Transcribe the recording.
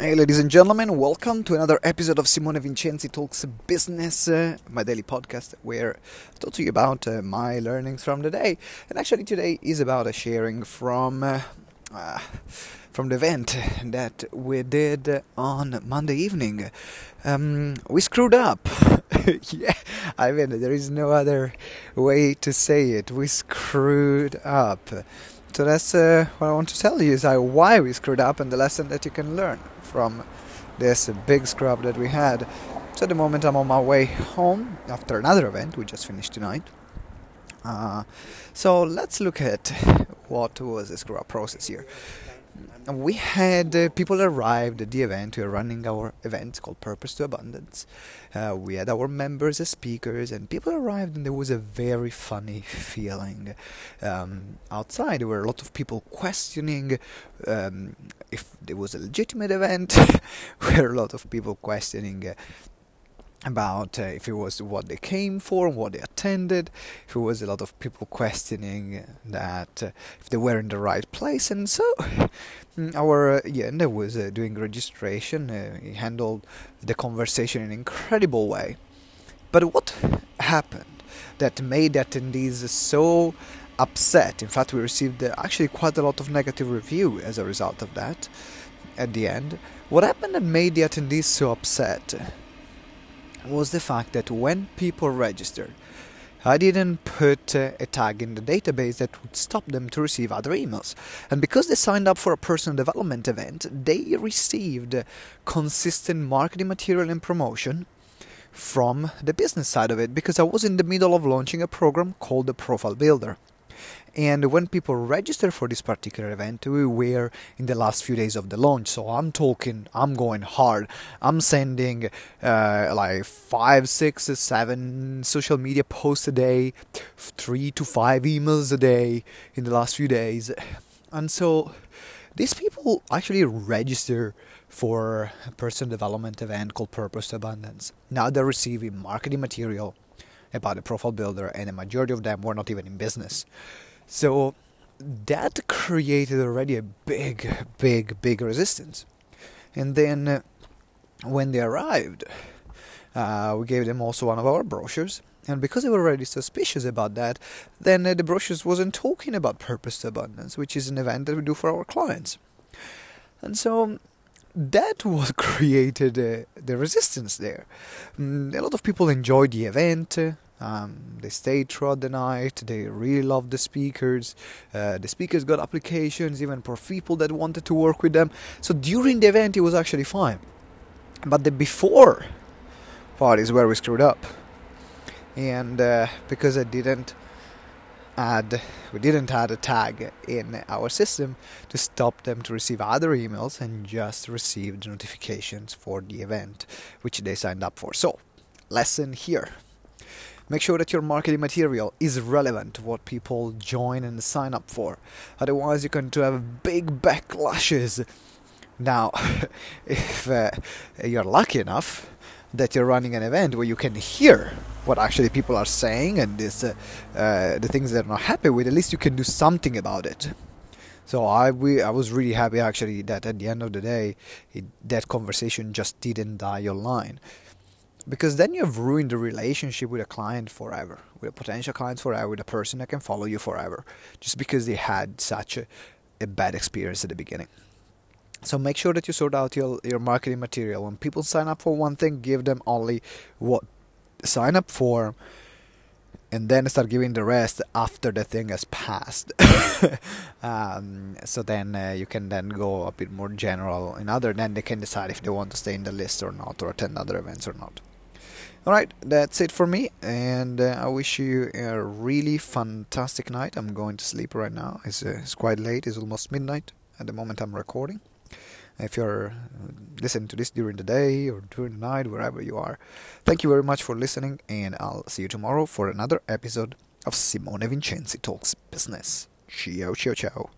Hey, ladies and gentlemen, welcome to another episode of Simone Vincenzi Talks Business, uh, my daily podcast where I talk to you about uh, my learnings from the day. And actually, today is about a sharing from uh, uh from the event that we did on Monday evening. Um, we screwed up. yeah, I mean, there is no other way to say it. We screwed up. So that's uh, what I want to tell you is why we screwed up and the lesson that you can learn from this big scrub that we had. So at the moment I'm on my way home after another event we just finished tonight. Uh, so let's look at what was the screw up process here we had uh, people arrived at the event. We are running our event called Purpose to Abundance. Uh, we had our members as speakers, and people arrived, and there was a very funny feeling um, outside. There were a lot of people questioning um, if it was a legitimate event. there were a lot of people questioning. Uh, about uh, if it was what they came for, what they attended, if it was a lot of people questioning that uh, if they were in the right place, and so our uh, was uh, doing registration. Uh, he handled the conversation in an incredible way. But what happened that made attendees so upset? In fact, we received uh, actually quite a lot of negative review as a result of that. At the end, what happened that made the attendees so upset? Was the fact that when people registered, I didn't put uh, a tag in the database that would stop them to receive other emails. And because they signed up for a personal development event, they received consistent marketing material and promotion from the business side of it because I was in the middle of launching a program called the Profile Builder. And when people register for this particular event, we were in the last few days of the launch. So I'm talking, I'm going hard. I'm sending uh, like five, six, seven social media posts a day, three to five emails a day in the last few days. And so these people actually register for a personal development event called Purpose Abundance. Now they're receiving marketing material about the profile builder, and the majority of them were not even in business. So that created already a big, big, big resistance. And then uh, when they arrived, uh, we gave them also one of our brochures. And because they were already suspicious about that, then uh, the brochures wasn't talking about Purpose Abundance, which is an event that we do for our clients. And so that was created uh, the resistance there. Mm, a lot of people enjoyed the event. Um, they stayed throughout the night. They really loved the speakers. Uh, the speakers got applications even for people that wanted to work with them. So during the event, it was actually fine. But the before part is where we screwed up. And uh, because I didn't add we didn't add a tag in our system to stop them to receive other emails and just received notifications for the event which they signed up for so lesson here make sure that your marketing material is relevant to what people join and sign up for. Otherwise you're going to have big backlashes. Now if uh, you're lucky enough that you're running an event where you can hear what actually people are saying and this, uh, uh, the things they're not happy with, at least you can do something about it. So I we I was really happy actually that at the end of the day, it, that conversation just didn't die online, because then you've ruined the relationship with a client forever, with a potential client forever, with a person that can follow you forever, just because they had such a, a bad experience at the beginning. So make sure that you sort out your, your marketing material. When people sign up for one thing, give them only what sign up for and then start giving the rest after the thing has passed. um, so then uh, you can then go a bit more general in other, then they can decide if they want to stay in the list or not, or attend other events or not. Alright, that's it for me, and uh, I wish you a really fantastic night. I'm going to sleep right now. It's, uh, it's quite late, it's almost midnight at the moment I'm recording if you're listening to this during the day or during the night, wherever you are. Thank you very much for listening, and I'll see you tomorrow for another episode of Simone Vincenzi Talks Business. Ciao, ciao, ciao.